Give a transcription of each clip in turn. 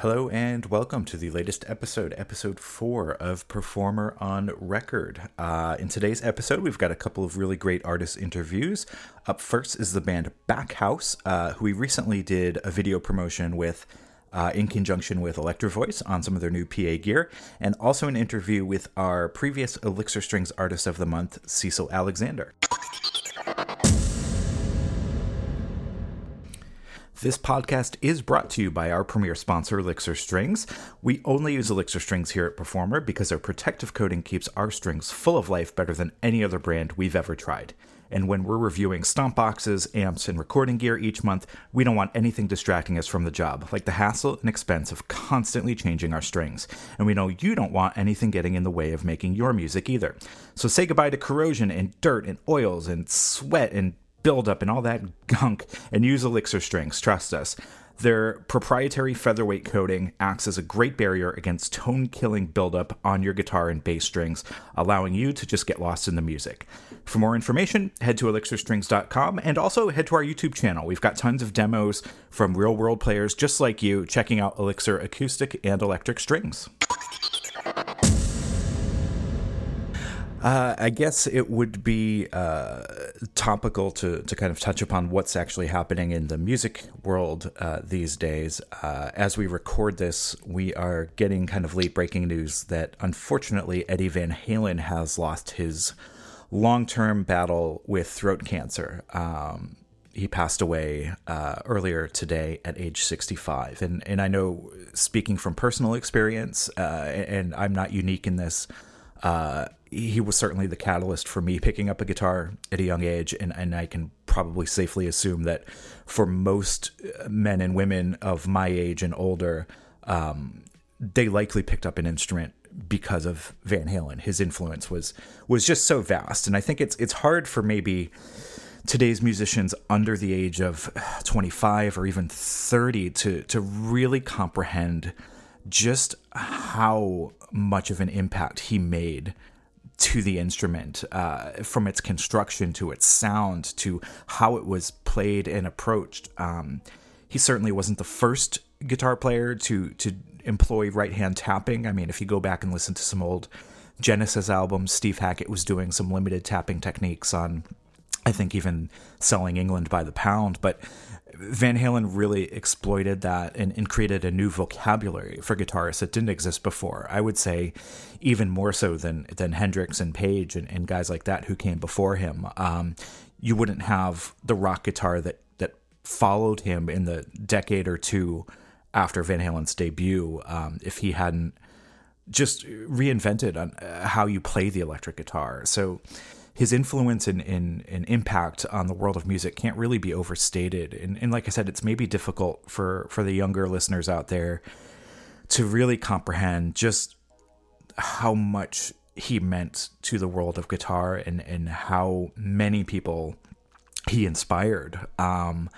Hello and welcome to the latest episode, episode four of Performer on Record. Uh, in today's episode, we've got a couple of really great artist interviews. Up first is the band Backhouse, uh, who we recently did a video promotion with. Uh, in conjunction with Electro Voice on some of their new PA gear, and also an interview with our previous Elixir Strings Artist of the Month, Cecil Alexander. This podcast is brought to you by our premier sponsor, Elixir Strings. We only use Elixir Strings here at Performer because their protective coating keeps our strings full of life better than any other brand we've ever tried. And when we're reviewing stomp boxes, amps, and recording gear each month, we don't want anything distracting us from the job, like the hassle and expense of constantly changing our strings. And we know you don't want anything getting in the way of making your music either. So say goodbye to corrosion and dirt and oils and sweat and buildup and all that gunk and use Elixir strings. Trust us. Their proprietary featherweight coating acts as a great barrier against tone killing buildup on your guitar and bass strings, allowing you to just get lost in the music. For more information, head to elixirstrings.com and also head to our YouTube channel. We've got tons of demos from real world players just like you checking out Elixir acoustic and electric strings. Uh, I guess it would be uh, topical to, to kind of touch upon what's actually happening in the music world uh, these days. Uh, as we record this, we are getting kind of late breaking news that unfortunately Eddie Van Halen has lost his long term battle with throat cancer. Um, he passed away uh, earlier today at age 65. And, and I know, speaking from personal experience, uh, and I'm not unique in this uh, he was certainly the catalyst for me picking up a guitar at a young age, and, and I can probably safely assume that for most men and women of my age and older, um, they likely picked up an instrument because of Van Halen. His influence was was just so vast, and I think it's it's hard for maybe today's musicians under the age of 25 or even 30 to to really comprehend just how much of an impact he made to the instrument, uh, from its construction to its sound to how it was played and approached. Um, he certainly wasn't the first guitar player to to employ right hand tapping. I mean, if you go back and listen to some old Genesis albums, Steve Hackett was doing some limited tapping techniques on, I think, even selling England by the pound. But Van Halen really exploited that and, and, created a new vocabulary for guitarists that didn't exist before. I would say even more so than than Hendrix and Page and, and guys like that who came before him. Um, you wouldn't have the rock guitar that that followed him in the decade or two after Van Halen's debut um, if he hadn't just reinvented on uh, how you play the electric guitar. So his influence and, and, and, impact on the world of music can't really be overstated. And, and like I said, it's maybe difficult for, for the younger listeners out there to really comprehend just how much he meant to the world of guitar and, and how many people he inspired. Um,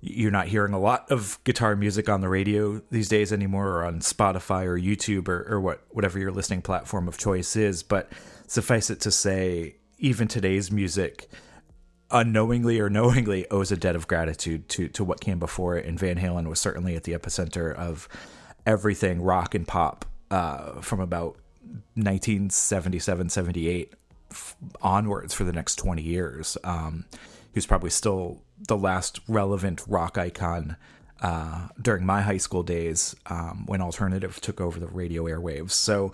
you're not hearing a lot of guitar music on the radio these days anymore or on Spotify or YouTube or, or what whatever your listening platform of choice is. But suffice it to say, even today's music unknowingly or knowingly owes a debt of gratitude to to what came before it. And Van Halen was certainly at the epicenter of everything rock and pop uh, from about 1977, 78 f- onwards for the next 20 years. Um, he was probably still the last relevant rock icon uh, during my high school days um, when alternative took over the radio airwaves. So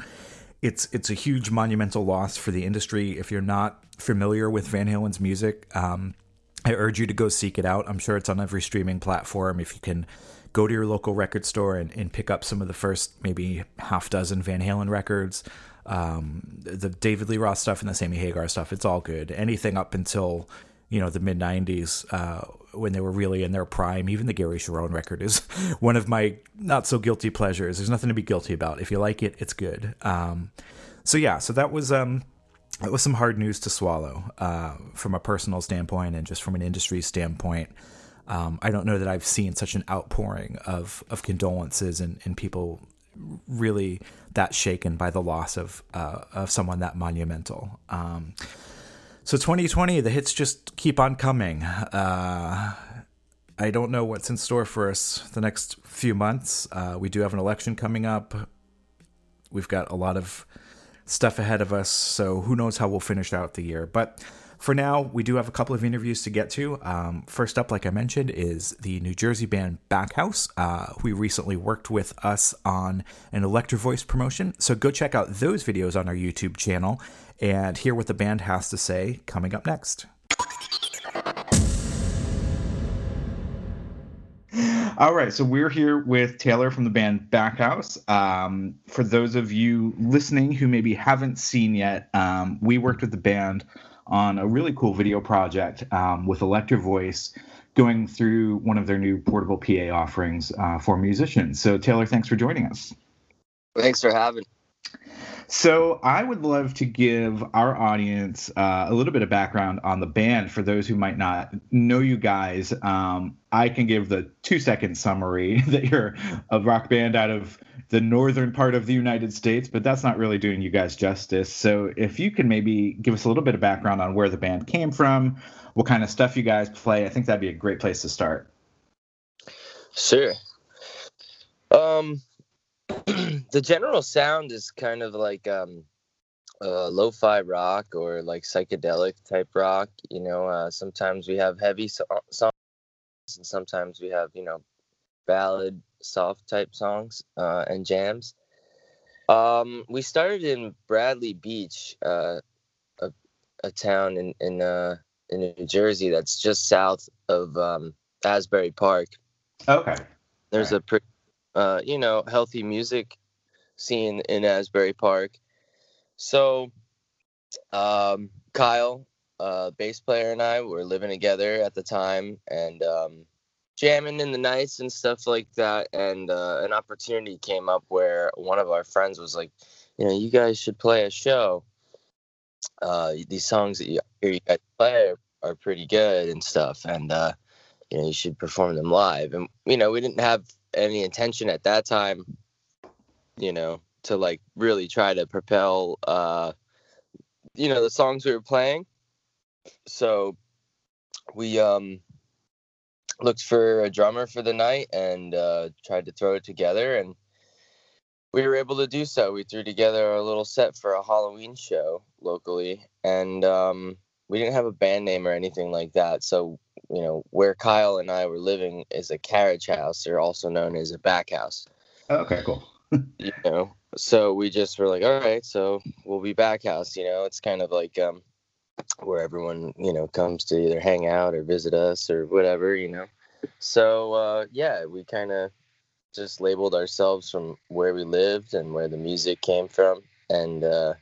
it's it's a huge monumental loss for the industry. If you're not familiar with Van Halen's music, um, I urge you to go seek it out. I'm sure it's on every streaming platform. If you can go to your local record store and, and pick up some of the first maybe half dozen Van Halen records, um, the David Lee Roth stuff and the Sammy Hagar stuff, it's all good. Anything up until you know the mid '90s uh, when they were really in their prime. Even the Gary Cherone record is one of my not so guilty pleasures. There's nothing to be guilty about. If you like it, it's good. Um, so yeah, so that was um, that was some hard news to swallow uh, from a personal standpoint and just from an industry standpoint. Um, I don't know that I've seen such an outpouring of of condolences and, and people really that shaken by the loss of uh, of someone that monumental. Um, so 2020, the hits just keep on coming. Uh, I don't know what's in store for us the next few months. Uh, we do have an election coming up. We've got a lot of stuff ahead of us, so who knows how we'll finish out the year. But for now, we do have a couple of interviews to get to. Um, first up, like I mentioned, is the New Jersey band Backhouse, uh, who recently worked with us on an Electro Voice promotion. So go check out those videos on our YouTube channel and hear what the band has to say coming up next. All right, so we're here with Taylor from the band Backhouse. Um, for those of you listening who maybe haven't seen yet, um, we worked with the band on a really cool video project um, with Electro Voice going through one of their new portable PA offerings uh, for musicians. So, Taylor, thanks for joining us. Thanks for having so, I would love to give our audience uh, a little bit of background on the band for those who might not know you guys. Um, I can give the two second summary that you're a rock band out of the northern part of the United States, but that's not really doing you guys justice. So, if you can maybe give us a little bit of background on where the band came from, what kind of stuff you guys play, I think that'd be a great place to start. Sure. Um, the general sound is kind of like um, uh, lo-fi rock or like psychedelic type rock. You know, uh, sometimes we have heavy so- songs, and sometimes we have you know ballad, soft type songs uh, and jams. Um, we started in Bradley Beach, uh, a, a town in in uh, in New Jersey that's just south of um, Asbury Park. Okay. There's right. a pretty uh, you know, healthy music scene in Asbury Park. So, um, Kyle, uh, bass player, and I were living together at the time and um, jamming in the nights and stuff like that. And uh, an opportunity came up where one of our friends was like, you know, you guys should play a show. Uh, these songs that you hear you guys play are, are pretty good and stuff. And, uh, you know, you should perform them live. And, you know, we didn't have any intention at that time, you know, to like really try to propel, uh, you know, the songs we were playing. So we um, looked for a drummer for the night and uh, tried to throw it together, and we were able to do so. We threw together a little set for a Halloween show locally, and um, we didn't have a band name or anything like that. So you know, where Kyle and I were living is a carriage house, or also known as a back house. Oh, okay, cool. you know, so we just were like, all right, so we'll be back house. You know, it's kind of like um, where everyone you know comes to either hang out or visit us or whatever. You know, so uh, yeah, we kind of just labeled ourselves from where we lived and where the music came from, and uh,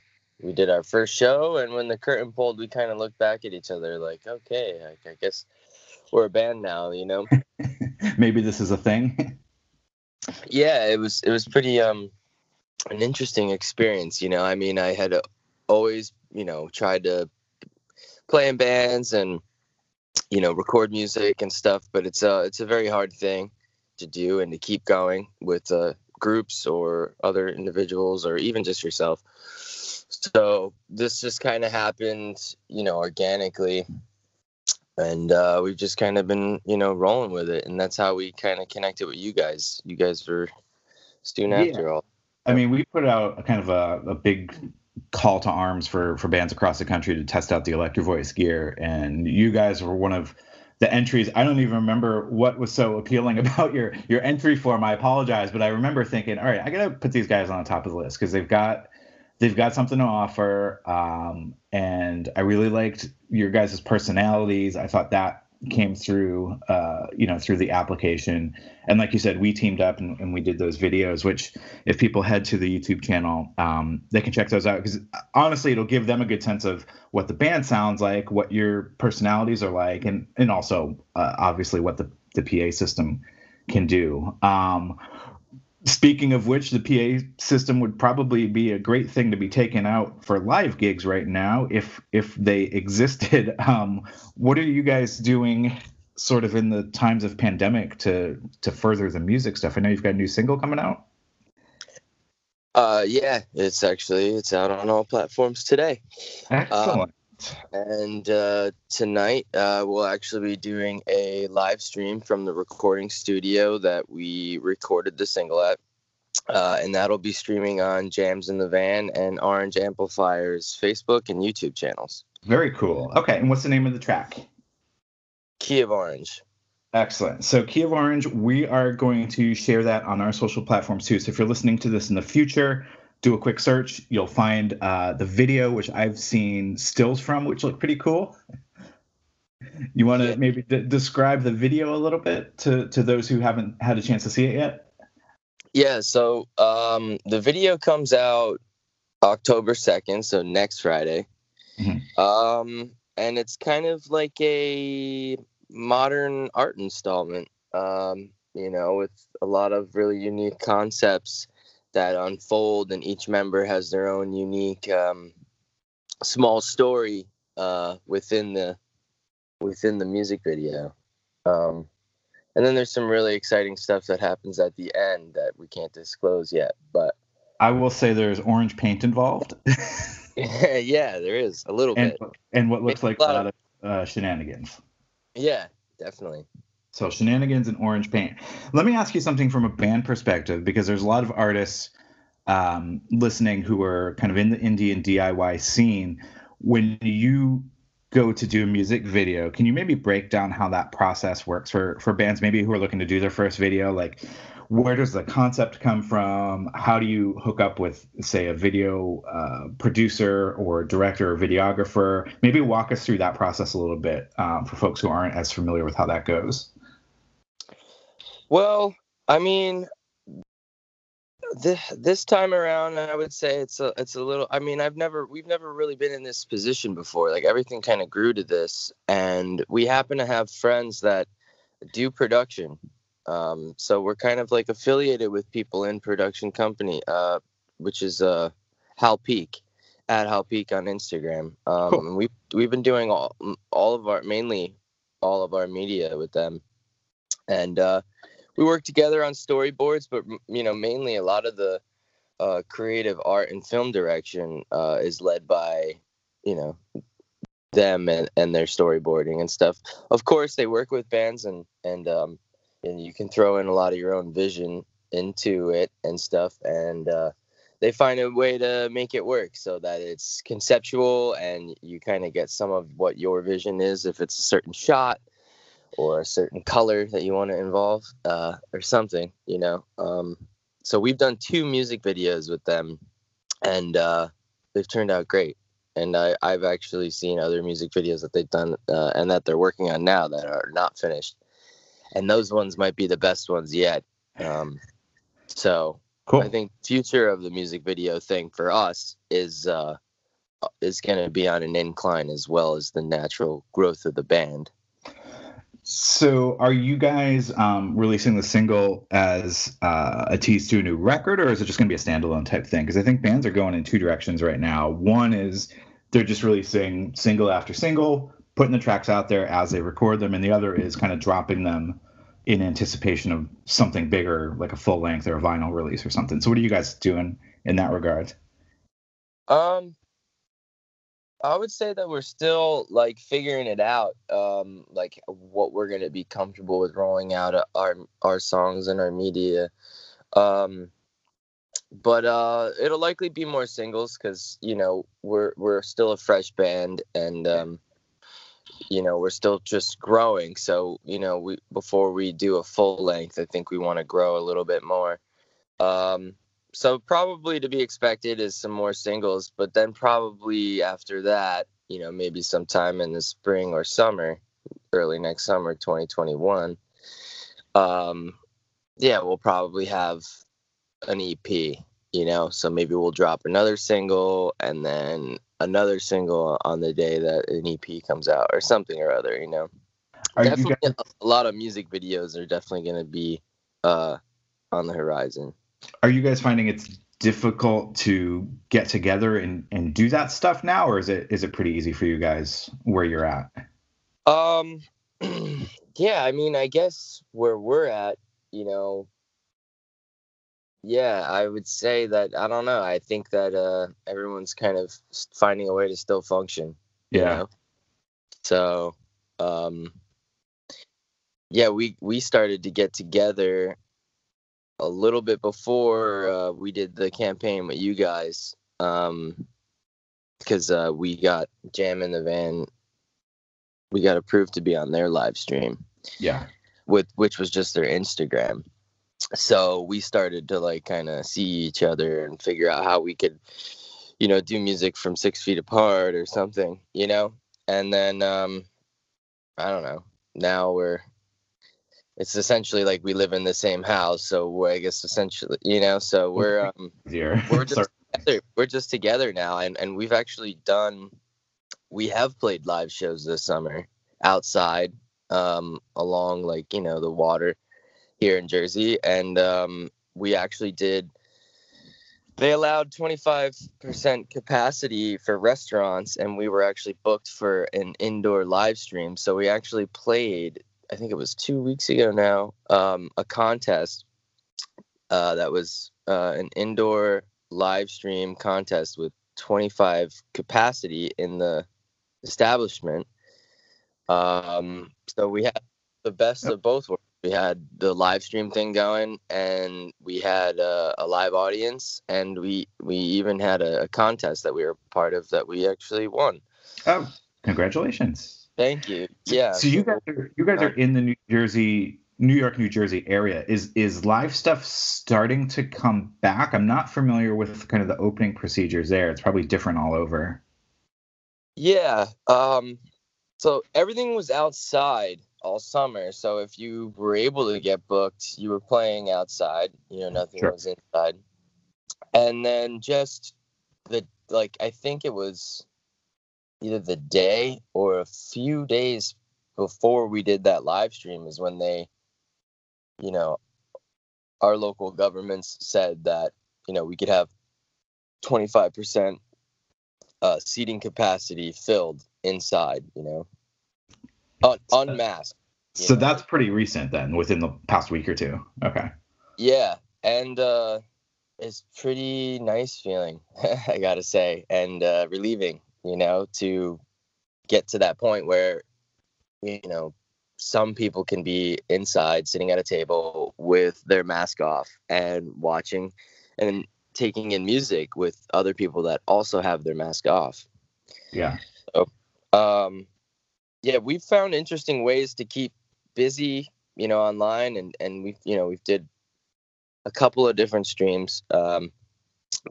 we did our first show. And when the curtain pulled, we kind of looked back at each other like, okay, I, I guess we're a band now, you know. Maybe this is a thing. yeah, it was it was pretty um an interesting experience, you know. I mean, I had always, you know, tried to play in bands and you know, record music and stuff, but it's a it's a very hard thing to do and to keep going with uh, groups or other individuals or even just yourself. So this just kind of happened, you know, organically and uh, we've just kind of been you know rolling with it and that's how we kind of connected with you guys. You guys were soon yeah. after all. I mean we put out a kind of a, a big call to arms for for bands across the country to test out the electro voice gear and you guys were one of the entries. I don't even remember what was so appealing about your your entry form. I apologize but i remember thinking all right i gotta put these guys on the top of the list because they've got they've got something to offer. Um, and I really liked your guys' personalities. I thought that came through, uh, you know, through the application. And like you said, we teamed up and, and, we did those videos, which if people head to the YouTube channel, um, they can check those out because honestly, it'll give them a good sense of what the band sounds like, what your personalities are like, and, and also uh, obviously what the, the PA system can do. Um, Speaking of which, the PA system would probably be a great thing to be taken out for live gigs right now if if they existed. Um, what are you guys doing, sort of in the times of pandemic, to to further the music stuff? I know you've got a new single coming out. Uh, yeah, it's actually it's out on all platforms today. Excellent. Um, And uh, tonight uh, we'll actually be doing a live stream from the recording studio that we recorded the single at. Uh, and that'll be streaming on Jams in the Van and Orange Amplifiers Facebook and YouTube channels. Very cool. Okay, and what's the name of the track? Key of Orange. Excellent. So, Key of Orange, we are going to share that on our social platforms too. So, if you're listening to this in the future, do a quick search. You'll find uh, the video, which I've seen stills from, which look pretty cool. You want to yeah. maybe d- describe the video a little bit to, to those who haven't had a chance to see it yet? Yeah, so um, the video comes out October 2nd, so next Friday. Mm-hmm. Um, and it's kind of like a modern art installment, um, you know, with a lot of really unique concepts that unfold, and each member has their own unique um, small story uh, within the within the music video. Um, and then there's some really exciting stuff that happens at the end that we can't disclose yet. But I will say there's orange paint involved. yeah, there is a little and, bit, and what looks like a lot, of, of uh, shenanigans. Yeah, definitely. So shenanigans and orange paint. Let me ask you something from a band perspective because there's a lot of artists um, listening who are kind of in the indie and DIY scene. When you go to do a music video, can you maybe break down how that process works for for bands maybe who are looking to do their first video? Like, where does the concept come from? How do you hook up with, say, a video uh, producer or director or videographer? Maybe walk us through that process a little bit um, for folks who aren't as familiar with how that goes. Well, I mean, this this time around, I would say it's a it's a little. I mean, I've never we've never really been in this position before. Like everything kind of grew to this, and we happen to have friends that do production. Um, so we're kind of like affiliated with people in production company, uh, which is uh, Hal Peak at Hal Peak on Instagram. Um, cool. we we've been doing all all of our mainly all of our media with them, and uh, we work together on storyboards, but you know, mainly a lot of the uh, creative art and film direction uh, is led by you know them and, and their storyboarding and stuff. Of course, they work with bands and and um, and you can throw in a lot of your own vision into it and stuff, and uh, they find a way to make it work so that it's conceptual and you kind of get some of what your vision is if it's a certain shot or a certain color that you want to involve uh, or something, you know. Um, so we've done two music videos with them, and uh, they've turned out great. And I, I've actually seen other music videos that they've done uh, and that they're working on now that are not finished, and those ones might be the best ones yet. Um, so cool. I think future of the music video thing for us is uh, is going to be on an incline as well as the natural growth of the band. So, are you guys um, releasing the single as uh, a tease to a new record, or is it just going to be a standalone type thing? Because I think bands are going in two directions right now. One is they're just releasing single after single, putting the tracks out there as they record them, and the other is kind of dropping them in anticipation of something bigger, like a full length or a vinyl release or something. So, what are you guys doing in that regard? Um, I would say that we're still like figuring it out, um, like what we're gonna be comfortable with rolling out our our songs and our media. Um, but uh, it'll likely be more singles because you know we're we're still a fresh band and um, you know we're still just growing. So you know we before we do a full length, I think we want to grow a little bit more. Um, so probably to be expected is some more singles, but then probably after that, you know, maybe sometime in the spring or summer, early next summer, 2021. Um, yeah, we'll probably have an EP, you know, so maybe we'll drop another single and then another single on the day that an EP comes out or something or other, you know. Are definitely you guys- a lot of music videos are definitely going to be uh, on the horizon. Are you guys finding it's difficult to get together and, and do that stuff now, or is it is it pretty easy for you guys where you're at? Um, yeah, I mean, I guess where we're at, you know, yeah, I would say that I don't know. I think that uh, everyone's kind of finding a way to still function. Yeah. know? So, um, yeah, we we started to get together a little bit before uh, we did the campaign with you guys, um, because uh, we got Jam in the Van. We got approved to be on their live stream Yeah. with which was just their Instagram. So we started to like kind of see each other and figure out how we could, you know, do music from six feet apart or something, you know. And then um, I don't know. Now we're it's essentially like we live in the same house, so I guess essentially, you know, so we're um, we're just together. we're just together now, and and we've actually done we have played live shows this summer outside um along like you know the water here in Jersey and um we actually did they allowed 25% capacity for restaurants and we were actually booked for an indoor live stream so we actually played I think it was 2 weeks ago now um a contest uh that was uh an indoor live stream contest with 25 capacity in the establishment. Um, so we had the best of both worlds. We had the live stream thing going, and we had a, a live audience, and we we even had a, a contest that we were part of that we actually won. Oh, congratulations. Thank you. Yeah. So you guys are you guys are in the New Jersey, New York, New Jersey area. Is is live stuff starting to come back? I'm not familiar with kind of the opening procedures there. It's probably different all over. Yeah. Um, so everything was outside all summer. So if you were able to get booked, you were playing outside. You know, nothing Sure. was inside. And then just the like, I think it was either the day or a few days before we did that live stream is when they, you know, our local governments said that you know we could have 25% uh, seating capacity filled inside, you know, Un- unmasked. So know? that's pretty recent then, within the past week or two. Okay. Yeah, and uh, it's pretty nice feeling, I gotta say, and uh, relieving, you know, to get to that point where, you know, some people can be inside sitting at a table with their mask off and watching and taking in music with other people that also have their mask off. Yeah. um yeah we've found interesting ways to keep busy you know online and and we've you know we've did a couple of different streams um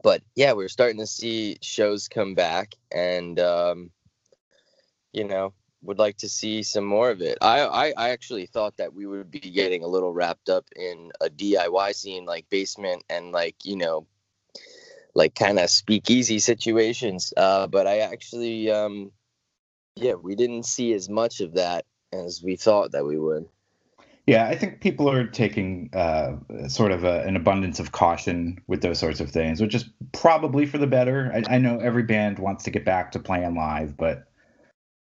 but yeah we're starting to see shows come back and um you know would like to see some more of it I, I i actually thought that we would be getting a little wrapped up in a diy scene like basement and like you know like kind of speakeasy situations uh but i actually um yeah, we didn't see as much of that as we thought that we would. Yeah, I think people are taking uh, sort of a, an abundance of caution with those sorts of things, which is probably for the better. I, I know every band wants to get back to playing live, but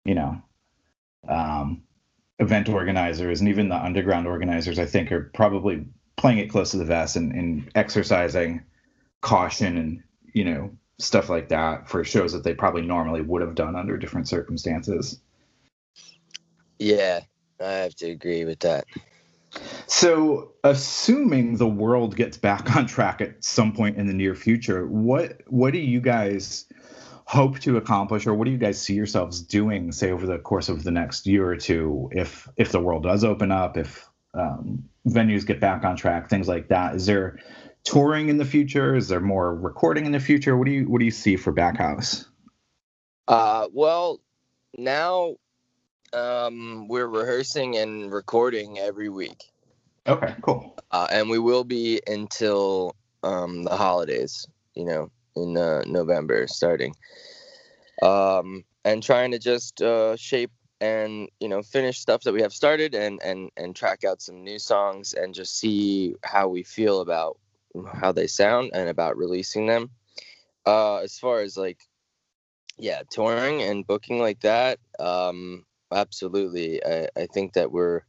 you know, um, event organizers and even the underground organizers, I think, are probably playing it close to the vest and, and exercising caution and you know stuff like that for shows that they probably normally would have done under different circumstances. Yeah, I have to agree with that. So, assuming the world gets back on track at some point in the near future, what what do you guys hope to accomplish, or what do you guys see yourselves doing, say, over the course of the next year or two, if if the world does open up, if um, venues get back on track, things like that? Is there touring in the future? Is there more recording in the future? What do you what do you see for Backhouse? Uh, well, now um, we're rehearsing and recording every week, Okay, cool. uh, and we will be until um, the holidays. You know, in uh, November starting, um, and trying to just uh, shape and you know finish stuff that we have started and and and track out some new songs and just see how we feel about how they sound and about releasing them. Uh, as far as like yeah, touring and booking like that, um, absolutely. I, I think that we're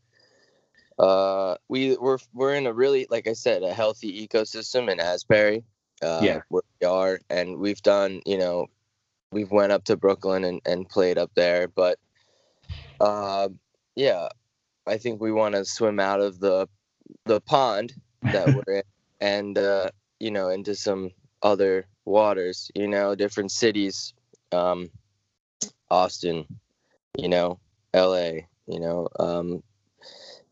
uh we we're we're in a really like I said a healthy ecosystem in Asbury. Uh, Yeah. where we are, and we've done you know we've went up to Brooklyn and, and played up there. But uh, yeah, I think we want to swim out of the the pond that we're in and uh, you know into some other waters. You know, different cities, um, Austin, you know, L.A. You know, um,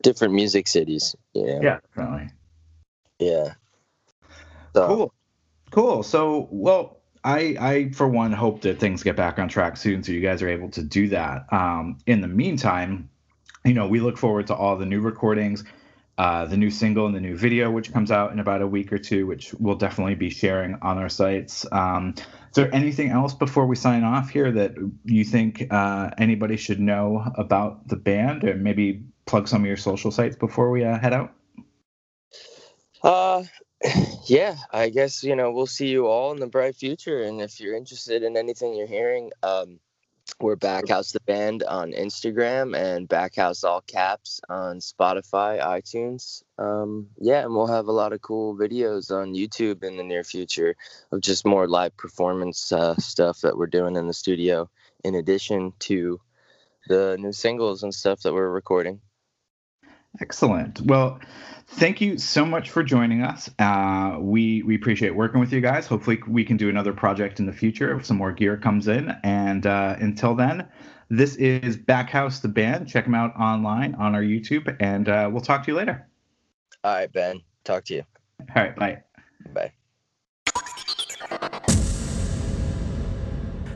different music cities. You know? Yeah, definitely. Yeah. So. Cool. Cool. So, well, I, I for one hope that things get back on track soon, so you guys are able to do that. Um, in the meantime, you know, we look forward to all the new recordings, uh, the new single and the new video, which comes out in about a week or two, which we'll definitely be sharing on our sites. Um, is there anything else before we sign off here that you think uh, anybody should know about the band, or maybe plug some of your social sites before we uh, head out? Uh, yeah, I guess you know we'll see you all in the bright future, and if you're interested in anything you're hearing, um, we're Backhouse the band on Instagram and Backhouse all caps on Spotify, iTunes. Um, yeah, and we'll have a lot of cool videos on YouTube in the near future of just more live performance uh, stuff that we're doing in the studio, in addition to the new singles and stuff that we're recording. Excellent. Well, thank you so much for joining us. Uh, we we appreciate working with you guys. Hopefully, we can do another project in the future if some more gear comes in. And uh, until then, this is Backhouse the band. Check them out online on our YouTube, and uh, we'll talk to you later. All right, Ben. Talk to you. All right. Bye. Bye.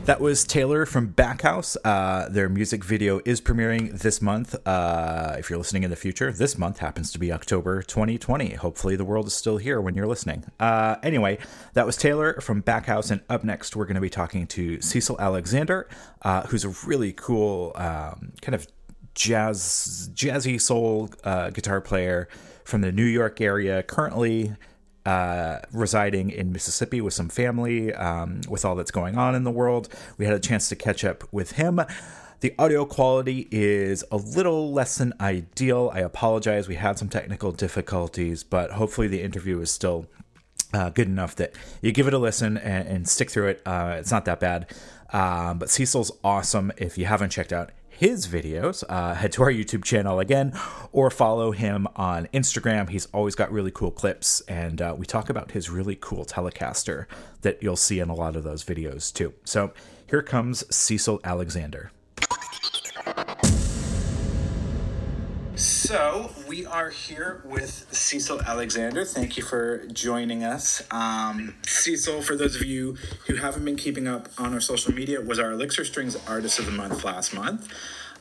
That was Taylor from Backhouse. Uh, their music video is premiering this month. Uh, if you're listening in the future, this month happens to be October 2020. Hopefully, the world is still here when you're listening. Uh, anyway, that was Taylor from Backhouse. And up next, we're going to be talking to Cecil Alexander, uh, who's a really cool um, kind of jazz, jazzy soul uh, guitar player from the New York area. Currently, uh, residing in Mississippi with some family, um, with all that's going on in the world. We had a chance to catch up with him. The audio quality is a little less than ideal. I apologize. We had some technical difficulties, but hopefully the interview is still uh, good enough that you give it a listen and, and stick through it. Uh, it's not that bad. Um, but Cecil's awesome. If you haven't checked out his videos, uh, head to our YouTube channel again or follow him on Instagram. He's always got really cool clips, and uh, we talk about his really cool Telecaster that you'll see in a lot of those videos too. So here comes Cecil Alexander. So we are here with Cecil Alexander. Thank you for joining us. Um, Cecil, for those of you who haven't been keeping up on our social media, was our Elixir Strings Artist of the Month last month.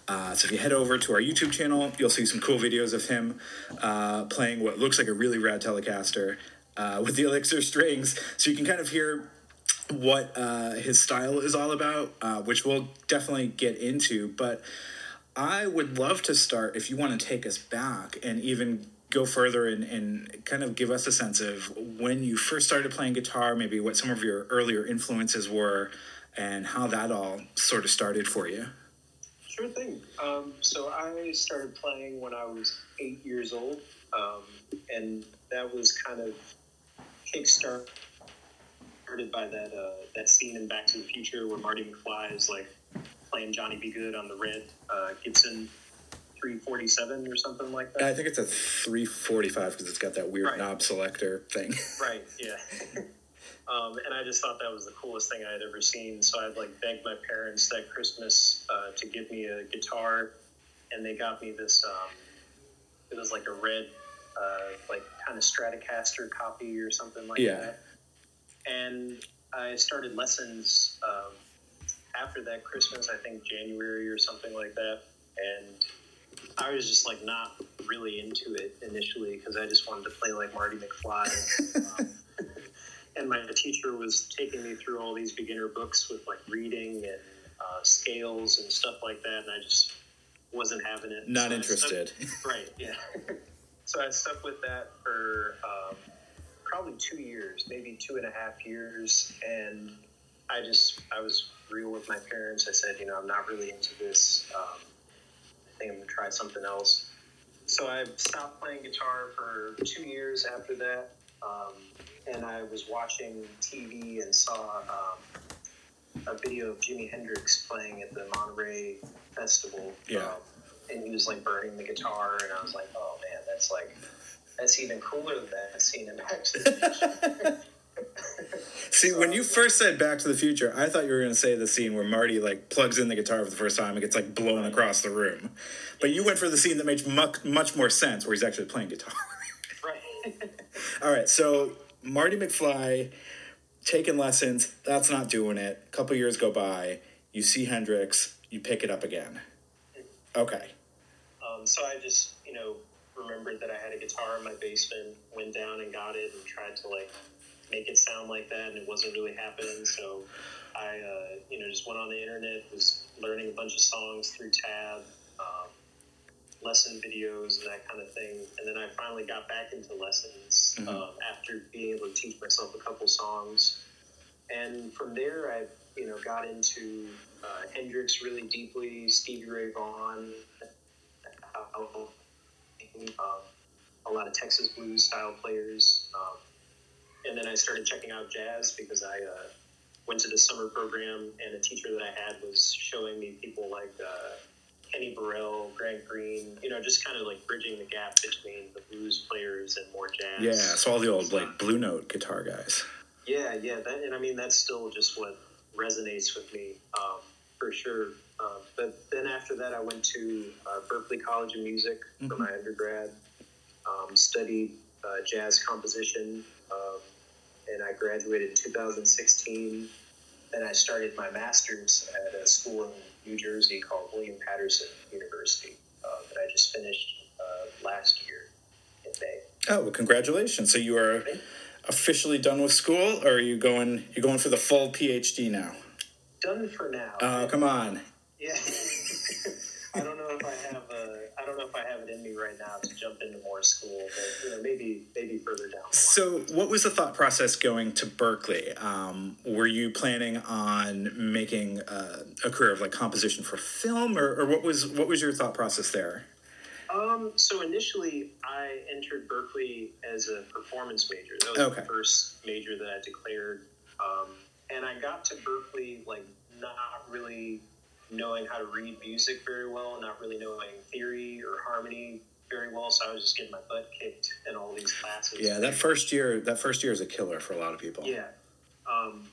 Uh, so if you head over to our YouTube channel, you'll see some cool videos of him uh, playing what looks like a really rad Telecaster uh, with the Elixir strings. So you can kind of hear what uh, his style is all about, uh, which we'll definitely get into. But I would love to start if you want to take us back and even go further and, and kind of give us a sense of when you first started playing guitar, maybe what some of your earlier influences were, and how that all sort of started for you. Sure thing. Um, so I started playing when I was eight years old, um, and that was kind of kickstart started by that uh, that scene in Back to the Future where Marty McFly is like playing Johnny B. Goode on the red uh, Gibson 347 or something like that. I think it's a 345 because it's got that weird Right. knob selector thing. Right, yeah. um, and I just thought that was the coolest thing I had ever seen. So I'd like begged my parents that Christmas uh, to give me a guitar, and they got me this. Um, it was like a red, uh, like kind of Stratocaster copy or something like Yeah. that. And I started lessons um, after that Christmas, I think January or something like that. And I was just like not really into it initially because I just wanted to play like Marty McFly. um, and my teacher was taking me through all these beginner books with like reading and uh, scales and stuff like that, and I just wasn't having it. Not So interested. stuck- right? Yeah. so I stuck with that for um, probably two years, maybe two and a half years, and I just I was real with my parents. I said, you know, I'm not really into this. Um, I think I'm gonna try something else. So I stopped playing guitar for two years after that, um, and I was watching TV and saw um, a video of Jimi Hendrix playing at the Monterey Festival. Yeah. Um, and he was like burning the guitar, and I was like, oh man, that's like that's even cooler than that scene in Back to the Future. See, when you first said Back to the Future, I thought you were going to say the scene where Marty like plugs in the guitar for the first time and gets like blown across the room. But you went for the scene that makes much much more sense, where he's actually playing guitar. right. All right, so Marty McFly taking lessons, that's not doing it. A couple years go by, you see Hendrix, you pick it up again. Okay. Um, so I just, you know, remembered that I had a guitar in my basement, went down and got it, and tried to like make it sound like that, and it wasn't really happening. So I, uh, you know, just went on the internet, was learning a bunch of songs through Tab, um, lesson videos, and that kind of thing. And then I finally got back into lessons Mhm. um, after being able to teach myself a couple songs. And from there, I, you know, got into uh, Hendrix really deeply, Stevie Ray Vaughan, um, a lot of Texas blues style players. Um, and then I started checking out jazz because I uh, went to the summer program, and a teacher that I had was showing me people like uh, Kenny Burrell, Grant Green, you know, just kind of like bridging the gap between the blues players and more jazz. Yeah, so all the old like Blue Note guitar guys. Yeah, yeah, that, and I mean that's still just what resonates with me um, for sure. Um, but then after that, I went to uh, Berklee College of Music for my undergrad, um, studied uh, jazz composition, and I graduated in 2016. Then I started my master's at a school in New Jersey called William Paterson University uh, that I just finished uh, last year in May. Oh, well, congratulations! So you are officially done with school, or are you going? You're going for the full PhD now? Done for now. Oh, come on! Yeah. school, but you know maybe maybe further down. So, what was the thought process going to Berklee? Um, were you planning on making uh, a career of like composition for film, or, or what was what was your thought process there? Um, so initially, I entered Berklee as a performance major. That was Okay. the first major that I declared, um, and I got to Berklee like not really knowing how to read music very well, not really knowing theory or harmony very well. So I was just getting my butt kicked in all these classes. Yeah, that first year, that first year is a killer for a lot of people. Yeah. Um,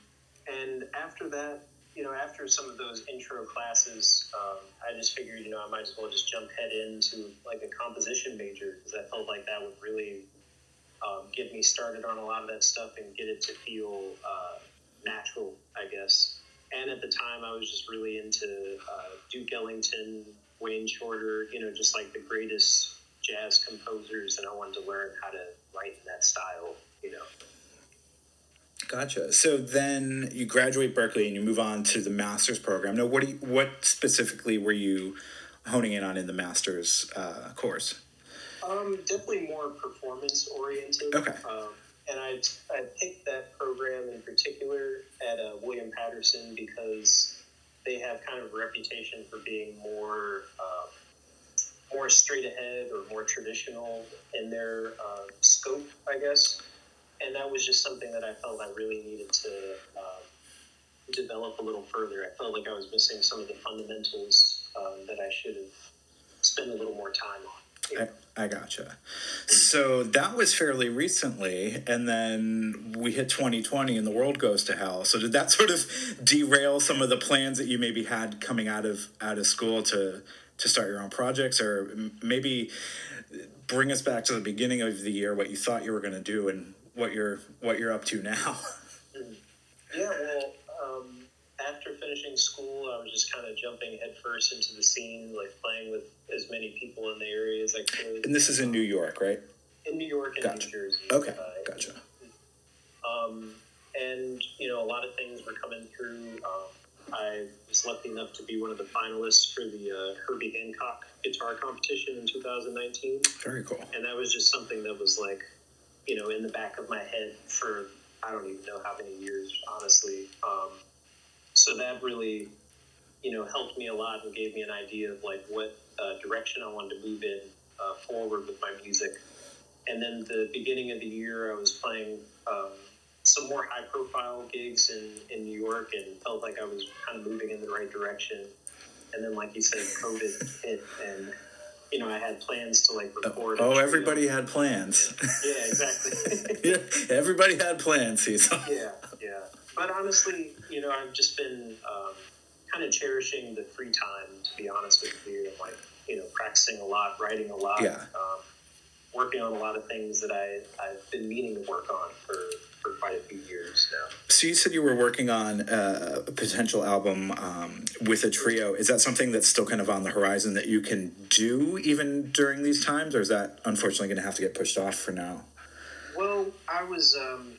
and after that, you know, after some of those intro classes, um, I just figured, you know, I might as well just jump head into like a composition major because I felt like that would really um, get me started on a lot of that stuff and get it to feel uh, natural, I guess. And at the time, I was just really into uh, Duke Ellington, Wayne Shorter, you know, just like the greatest jazz composers, and I wanted to learn how to write in that style, you know. Gotcha. So then you graduate Berklee and you move on to the master's program. Now, what do you, what specifically were you honing in on in the master's uh, course? Um, definitely more performance oriented. Okay. Um, and I I picked that program in particular at uh, William Paterson because they have kind of a reputation for being more um, more straight ahead or more traditional in their uh, scope, I guess. And that was just something that I felt I really needed to um, develop a little further. I felt like I was missing some of the fundamentals um, that I should have spent a little more time on. I, I gotcha. So that was fairly recently, and then we hit 2020 and the world goes to hell. So did that sort of derail some of the plans that you maybe had coming out of out of school to to start your own projects, or maybe bring us back to the beginning of the year, what you thought you were going to do, and what you're what you're up to now? Yeah, well, um, after finishing school, I was just kind of jumping headfirst into the scene, like playing with as many people in the area as I could. and this is in New York, right? in New York and Gotcha. New Jersey. Okay, Uh, gotcha. Um, and you know, a lot of things were coming through. Um, I was lucky enough to be one of the finalists for the uh, Herbie Hancock guitar competition in 2019, Very cool. and that was just something that was like, you know, in the back of my head for I don't even know how many years, honestly. Um, so that really, you know, helped me a lot and gave me an idea of like what uh, direction I wanted to move in uh, forward with my music. And then the beginning of the year, I was playing um, some more high profile gigs in, in New York and felt like I was kind of moving in the right direction. And then, like you said, COVID hit, and you know, I had plans to like record. a Oh, everybody had plans. Yeah, exactly. yeah, everybody had plans, Cecil. yeah, yeah. But honestly, you know, I've just been um, kind of cherishing the free time, to be honest with you. and like, you know, practicing a lot, writing a lot, Yeah. um, working on a lot of things that I, I've been meaning to work on for, for quite a few years now. So you said you were working on uh, a potential album um, with a trio. Is that something that's still kind of on the horizon that you can do even during these times, or is that unfortunately going to have to get pushed off for now? Well, I was um,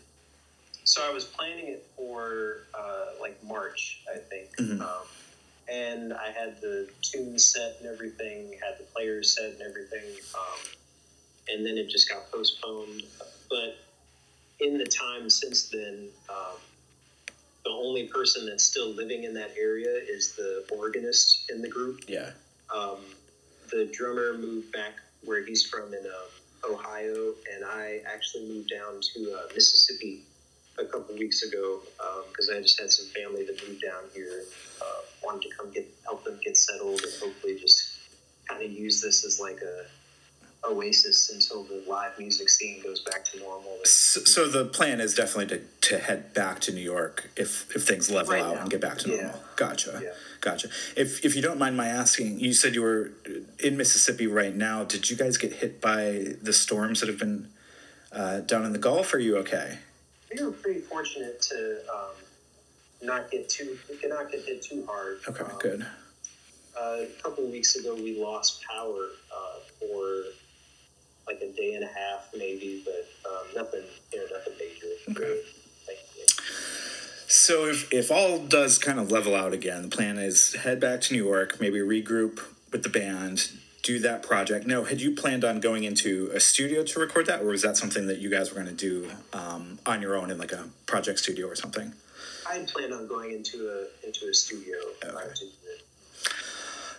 so I was planning it for uh, like March, I think, Mhm. um, and I had the tune set and everything, had the players set and everything, um, and then it just got postponed. But in the time since then, um, the only person that's still living in that area is the organist in the group Yeah. um, the drummer moved back where he's from in um, Ohio, and I actually moved down to uh, Mississippi a couple weeks ago because I just had some family that moved down here and uh, wanted to come get help them get settled and hopefully just kind of use this as like a oasis until the live music scene goes back to normal. So, so the plan is definitely to, to head back to New York if if things level Right out now. and get back to Yeah. normal. Gotcha. Yeah. Gotcha. If if you don't mind my asking, you said you were in Mississippi right now. Did you guys get hit by the storms that have been uh, down in the Gulf? Are you okay? We were pretty fortunate to um, not get too not get hit too hard. Okay, Um, good. Uh, a couple of weeks ago, we lost power uh, for like a day and a half, maybe, but um, nothing, you know, nothing major. Okay. So if if all does kind of level out again, the plan is head back to New York, maybe regroup with the band, do that project. No, had you planned on going into a studio to record that, or was that something that you guys were going to do um, on your own in like a project studio or something? I had planned on going into a into a studio prior to.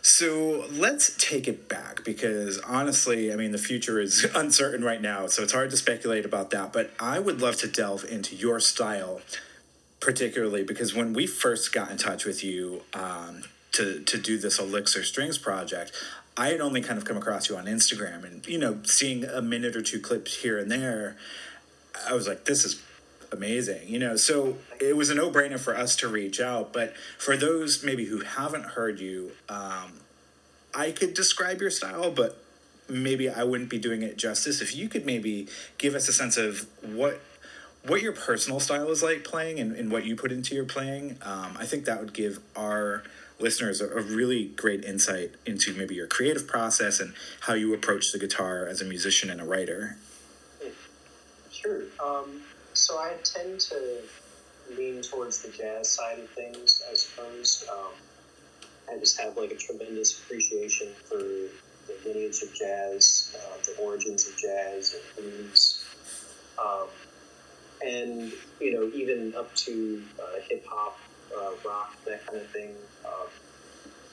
So let's take it back because honestly, I mean, the future is uncertain right now, so it's hard to speculate about that. But I would love to delve into your style, particularly because when we first got in touch with you um, to to do this Elixir Strings project, I had only kind of come across you on Instagram, and you know, seeing a minute or two clips here and there, I was like, this is amazing you know so it was a no-brainer for us to reach out but for those maybe who haven't heard you um, i could describe your style but maybe i wouldn't be doing it justice if you could maybe give us a sense of what what your personal style is like playing and, and what you put into your playing um, i think that would give our listeners a, a really great insight into maybe your creative process and how you approach the guitar as a musician and a writer Sure. Um, so I tend to lean towards the jazz side of things, I suppose. Um, I just have like a tremendous appreciation for the lineage of jazz, uh, the origins of jazz and blues, um, and you know even up to uh, hip hop, uh, rock, that kind of thing. Um,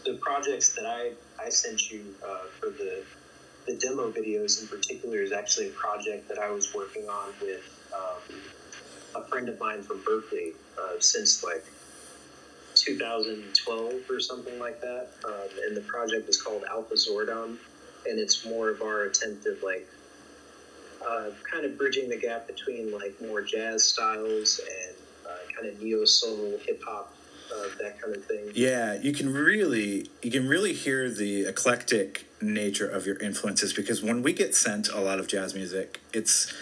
the projects that I I sent you uh, for the the demo videos in particular is actually a project that I was working on with um, a friend of mine from Berklee uh, since like 2012 or something like that. Um, and the project is called Alpha Zordon, and it's more of our attempt of like uh, kind of bridging the gap between like more jazz styles and uh, kind of neo soul, hip hop, uh, that kind of thing. Yeah, you can really you can really hear the eclectic nature of your influences because when we get sent a lot of jazz music, it's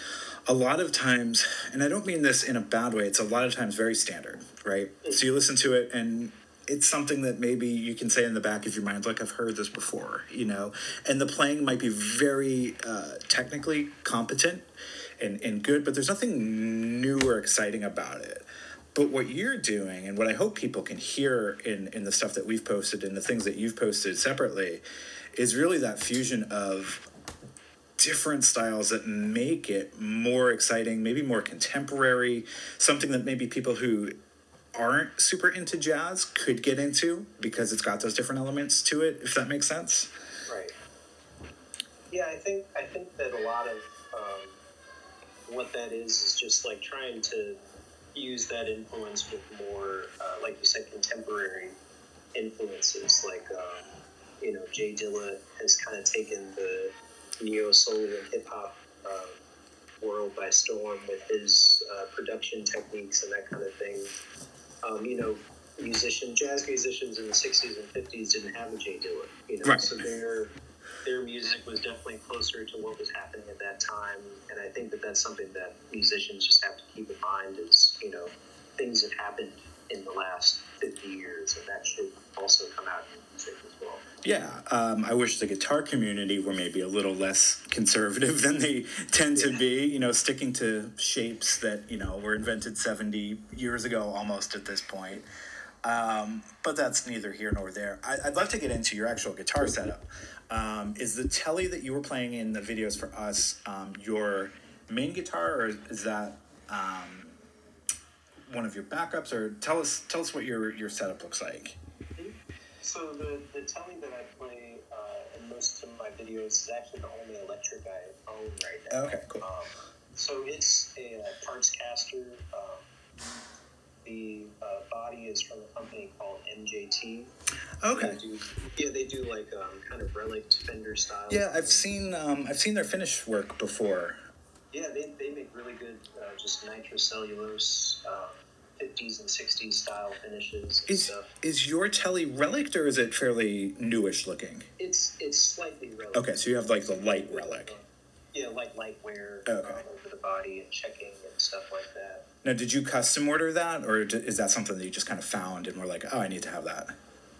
a lot of times, and I don't mean this in a bad way, it's a lot of times very standard, right? So you listen to it and it's something that maybe you can say in the back of your mind, like I've heard this before, you know, and the playing might be very uh, technically competent and, and good, but there's nothing new or exciting about it. But what you're doing, and what I hope people can hear in, in the stuff that we've posted and the things that you've posted separately, is really that fusion of different styles that make it more exciting, maybe more contemporary, something that maybe people who aren't super into jazz could get into because it's got those different elements to it, if that makes sense. Right. Yeah, I think I think that a lot of um, what that is is just like trying to use that influence with more, uh, like you said, contemporary influences. Like, um, you know, Jay Dilla has kind of taken the neo soul and hip hop uh, world by storm with his uh, production techniques and that kind of thing. Um, you know, musician, jazz musicians in the '60s and '50s didn't have a Jay Dilla. You know, Right. so their their music was definitely closer to what was happening at that time. And I think that that's something that musicians just have to keep in mind is, you know, things have happened in the last 50 years, and that should also come out in music as well. Yeah, um, I wish the guitar community were maybe a little less conservative than they tend to be. You know, sticking to shapes that you know were invented seventy years ago, almost at this point. Um, but that's neither here nor there. I, I'd love to get into your actual guitar setup. Um, is the telly that you were playing in the videos for us um, your main guitar, or is that um, one of your backups? Or tell us tell us what your your setup looks like. So the, the telly that I play uh, in most of my videos is actually the only electric I own right now. Okay, cool. Um, so it's a uh, parts caster. Um, the uh, body is from a company called MJT. Okay. They do, yeah, they do like um, kind of relic Fender style. Yeah, I've seen um, I've seen their finish work before. Yeah, they, they make really good, uh, just nitrocellulose, um, 50s and 60s style finishes and Is stuff. is your telly relic or is it fairly newish looking? It's it's slightly relic. Okay, so you have like the light relic. Yeah, like light wear Okay. um, over the body and checking and stuff like that. Now, did you custom order that, or is that something that you just kind of found and were like, oh, I need to have that?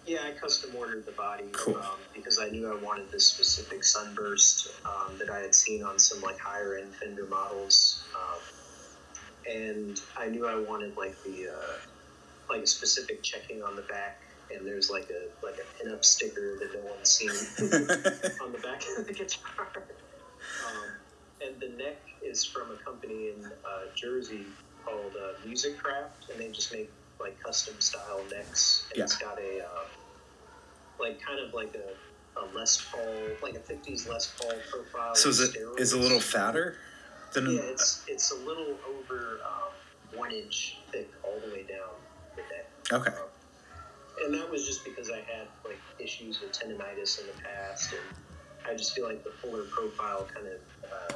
Yeah, I custom ordered the body Cool. um, because I knew I wanted this specific sunburst um, that I had seen on some like higher end Fender models, um, and I knew I wanted like the uh, like a specific checking on the back. And there's like a like a pinup sticker that no one's seen on the back of the guitar. Um, and the neck is from a company in uh, Jersey called uh, Musikraft, and they just make like custom style necks. And it's got a um, like kind of like a, a Les Paul, like a '50s Les Paul profile. So is with it is it a little fatter Yeah, it's it's a little over um, one inch thick all the way down the neck. Okay. Um, and that was just because I had like issues with tendonitis in the past, and I just feel like the fuller profile kind of uh,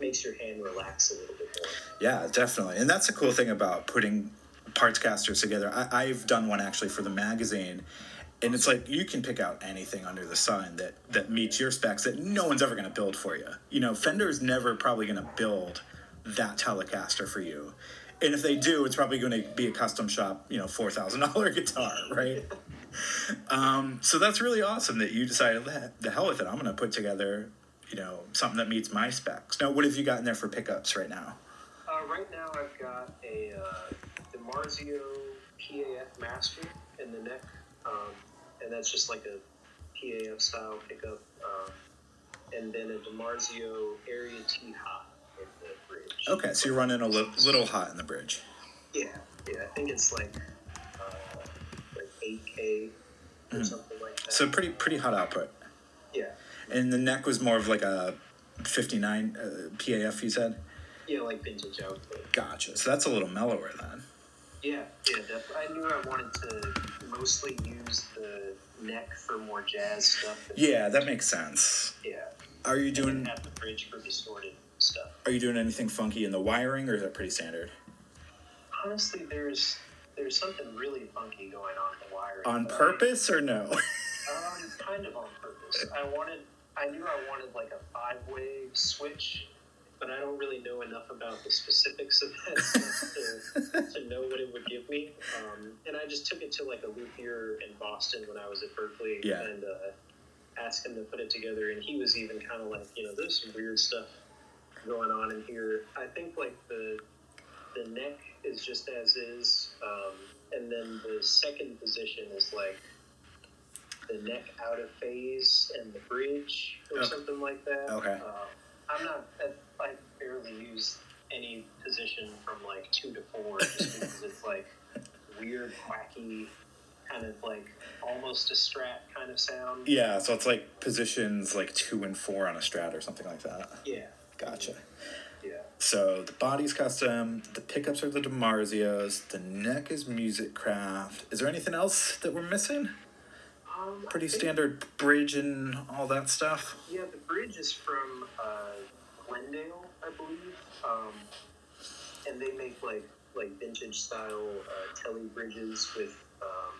makes your hand relax a little bit more. Yeah, definitely. And that's the cool thing about putting parts casters together. I, I've done one actually for the magazine, and it's like you can pick out anything under the sun that that meets your specs that no one's ever going to build for you. You know, Fender's never probably going to build that Telecaster for you. And if they do, it's probably going to be a custom shop, you know, four thousand dollar guitar, right? um, so that's really awesome that you decided "The- the hell with it. I'm going to put together, you know, something that meets my specs. Now, what have you got in there for pickups right now? Uh, right now, I've got a uh, DiMarzio PAF Master in the neck, um, and that's just like a PAF style pickup, um, and then a DiMarzio Area T Hot in the bridge. Okay, so you're running a li- little hot in the bridge. Yeah, yeah, I think it's like uh, like 8K or something like that. So pretty pretty hot output. yeah, And the neck was more of like a 59 uh, PAF. You said. yeah, like vintage output. Gotcha. So that's a little mellower then. Yeah, yeah, definitely. I knew I wanted to mostly use the neck for more jazz stuff. Yeah, that makes sense. yeah. Are you doing have the bridge for distorted stuff. Are you doing anything funky in the wiring, or is that pretty standard? Honestly, there's there's something really funky going on in the wiring. On but I- purpose or no? Um, kind of on purpose. I wanted, I knew I wanted like a five way switch, but I don't really know enough about the specifics of that stuff to, to know what it would give me. Um, and I just took it to like a luthier in Boston when I was at Berklee Yeah. and uh, asked him to put it together. And he was even kind of like, you know, there's some weird stuff going on in here. I think like the the neck is just as is, um, and then the second position is like the neck out of phase and the bridge or Okay. something like that. Okay. Um, I'm not. I, barely use any position from like two to four just because it's like weird, wacky, kind of like almost a strat kind of sound. yeah, so it's like positions like two and four on a strat or something like that. Yeah. Gotcha. Yeah. So the body's custom, the pickups are the DiMarzios, the neck is Musikraft. Is there anything else that we're missing? Um, Pretty think- standard bridge and all that stuff. Yeah, the bridge is from uh, Glendale, I believe, um, and they make like like vintage style uh, telly bridges with um,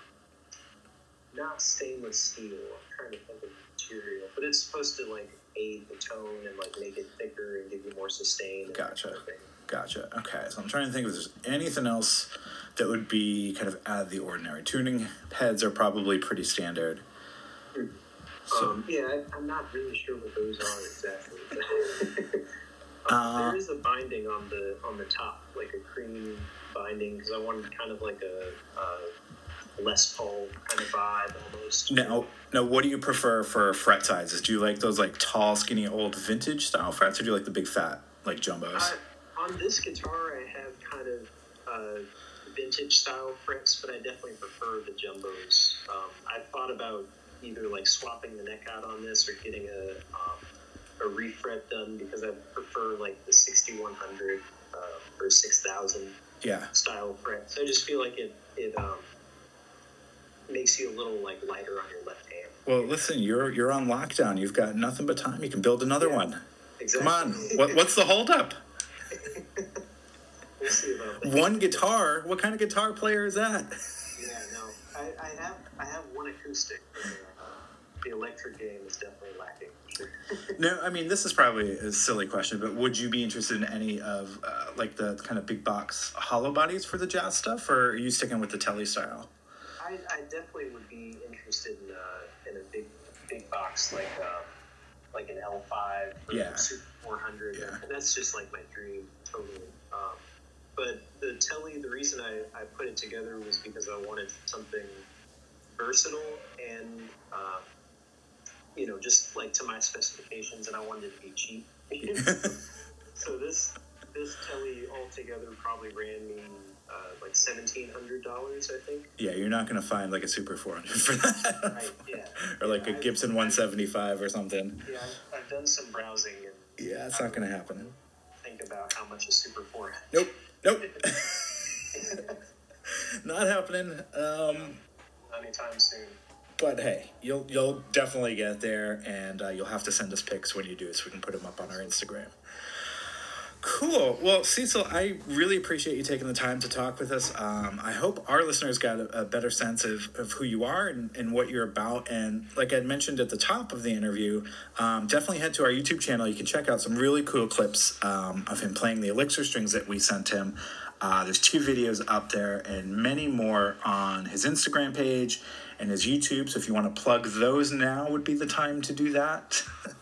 not stainless steel. I'm trying to think of the material, but it's supposed to like aid the tone and like make it thicker and give you more sustain. Gotcha. kind of. Gotcha. Okay, so I'm trying to think if there's anything else that would be kind of out of the ordinary. Tuning heads are probably pretty standard. So, Um, yeah, I, I'm not really sure what those are exactly. Uh, there is a binding on the on the top, like a cream binding, because I wanted kind of like a, a Les Paul kind of vibe almost. now, now, what do you prefer for fret sizes? Do you like those like tall, skinny, old vintage style frets, or do you like the big fat like jumbos? I, on this guitar, I have kind of uh, vintage style frets, but I definitely prefer the jumbos. Um, I thought about either like swapping the neck out on this or getting a um, a refret done because I prefer like the 6100 uh, or 6000 yeah. style frets. I just feel like it it um, makes you a little like lighter on your left hand. Well, listen, you're you're on lockdown. You've got nothing but time. You can build another Yeah. one. Exactly. Come on. What, what's the holdup? we'll see about that. One guitar. What kind of guitar player is that? Yeah, no, I, I have I have one acoustic. But, uh, the electric game is definitely lacking. No, I mean this is probably a silly question, but would you be interested in any of uh, like the kind of big box hollow bodies for the jazz stuff, or are you sticking with the telly style? I, I definitely would be interested in uh, in a big big box like uh, like an L five Yeah. Super four hundred. Yeah. And that's just like my dream totally. Um, but the telly, the reason I, I put it together was because I wanted something versatile and uh, you know just like to my specifications, and I wanted it to be cheap. so this this telly altogether probably ran me uh, like seventeen hundred dollars, I think. Yeah, you're not going to find like a Super 400 for that, Right, yeah. or like a Yeah, I- Gibson 175 or something. Yeah, I've, I've done some browsing and Yeah, it's not going to happen. think about how much a Super 4 Nope, nope, not happening. Um, anytime soon. But hey, you'll you'll definitely get there, and uh, you'll have to send us pics when you do, so we can put them up on our Instagram. Cool. Well, Cecil, I really appreciate you taking the time to talk with us. Um, I hope our listeners got a, a better sense of, of who you are and, and what you're about. And like I mentioned at the top of the interview, um, definitely head to our YouTube channel. You can check out some really cool clips um, of him playing the Elixir strings that we sent him. Uh, there's two videos up there and many more on his Instagram page and his YouTube. So if you want to plug those now, would be the time to do that.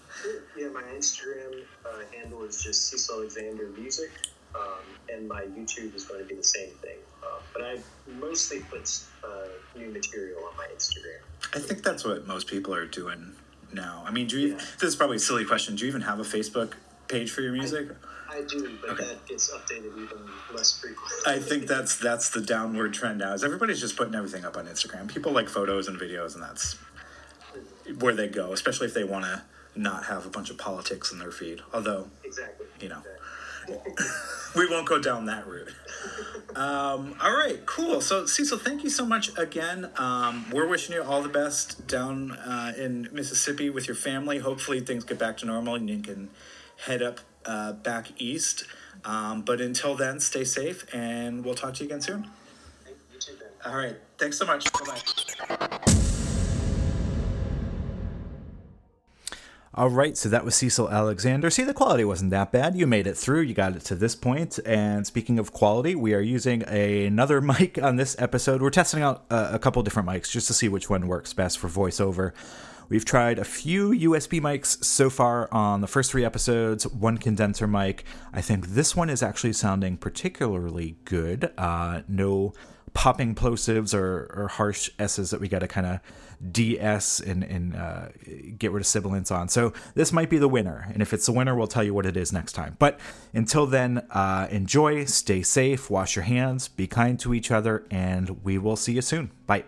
Yeah, my Instagram uh, handle is just Cecil Alexander Music, um, and my YouTube is going to be the same thing. Uh, but I mostly put uh, new material on my Instagram. I think that's what most people are doing now. I mean, do you? Yeah. This is probably a silly question. Do you even have a Facebook page for your music? I do, but Okay. that gets updated even less frequently. I think that's that's the downward trend now. Is everybody's just putting everything up on Instagram? People like photos and videos, and that's where they go. Especially if they want to not have a bunch of politics in their feed. Although exactly. You know. Exactly. we won't go down that route. Um, all right, cool. So, Cecil, thank you so much again. Um, we're wishing you all the best down uh, in Mississippi with your family. Hopefully, things get back to normal and you can head up uh, back east. Um, but until then, stay safe and we'll talk to you again soon. You too, All right, thanks so much. Bye bye. All right, so that was Cecil Alexander. See, the quality wasn't that bad. You made it through. You got it to this point. And speaking of quality, we are using another mic on this episode. We're testing out uh, a couple different mics just to see which one works best for voiceover. We've tried a few USB mics so far on the first three episodes, one condenser mic. I think this one is actually sounding particularly good. Uh, no popping plosives or, or harsh S's that we got to kind of DS and, and uh, get rid of sibilants on. So this might be the winner. And if it's the winner, we'll tell you what it is next time. But until then, uh, enjoy, stay safe, wash your hands, be kind to each other, and we will see you soon. Bye.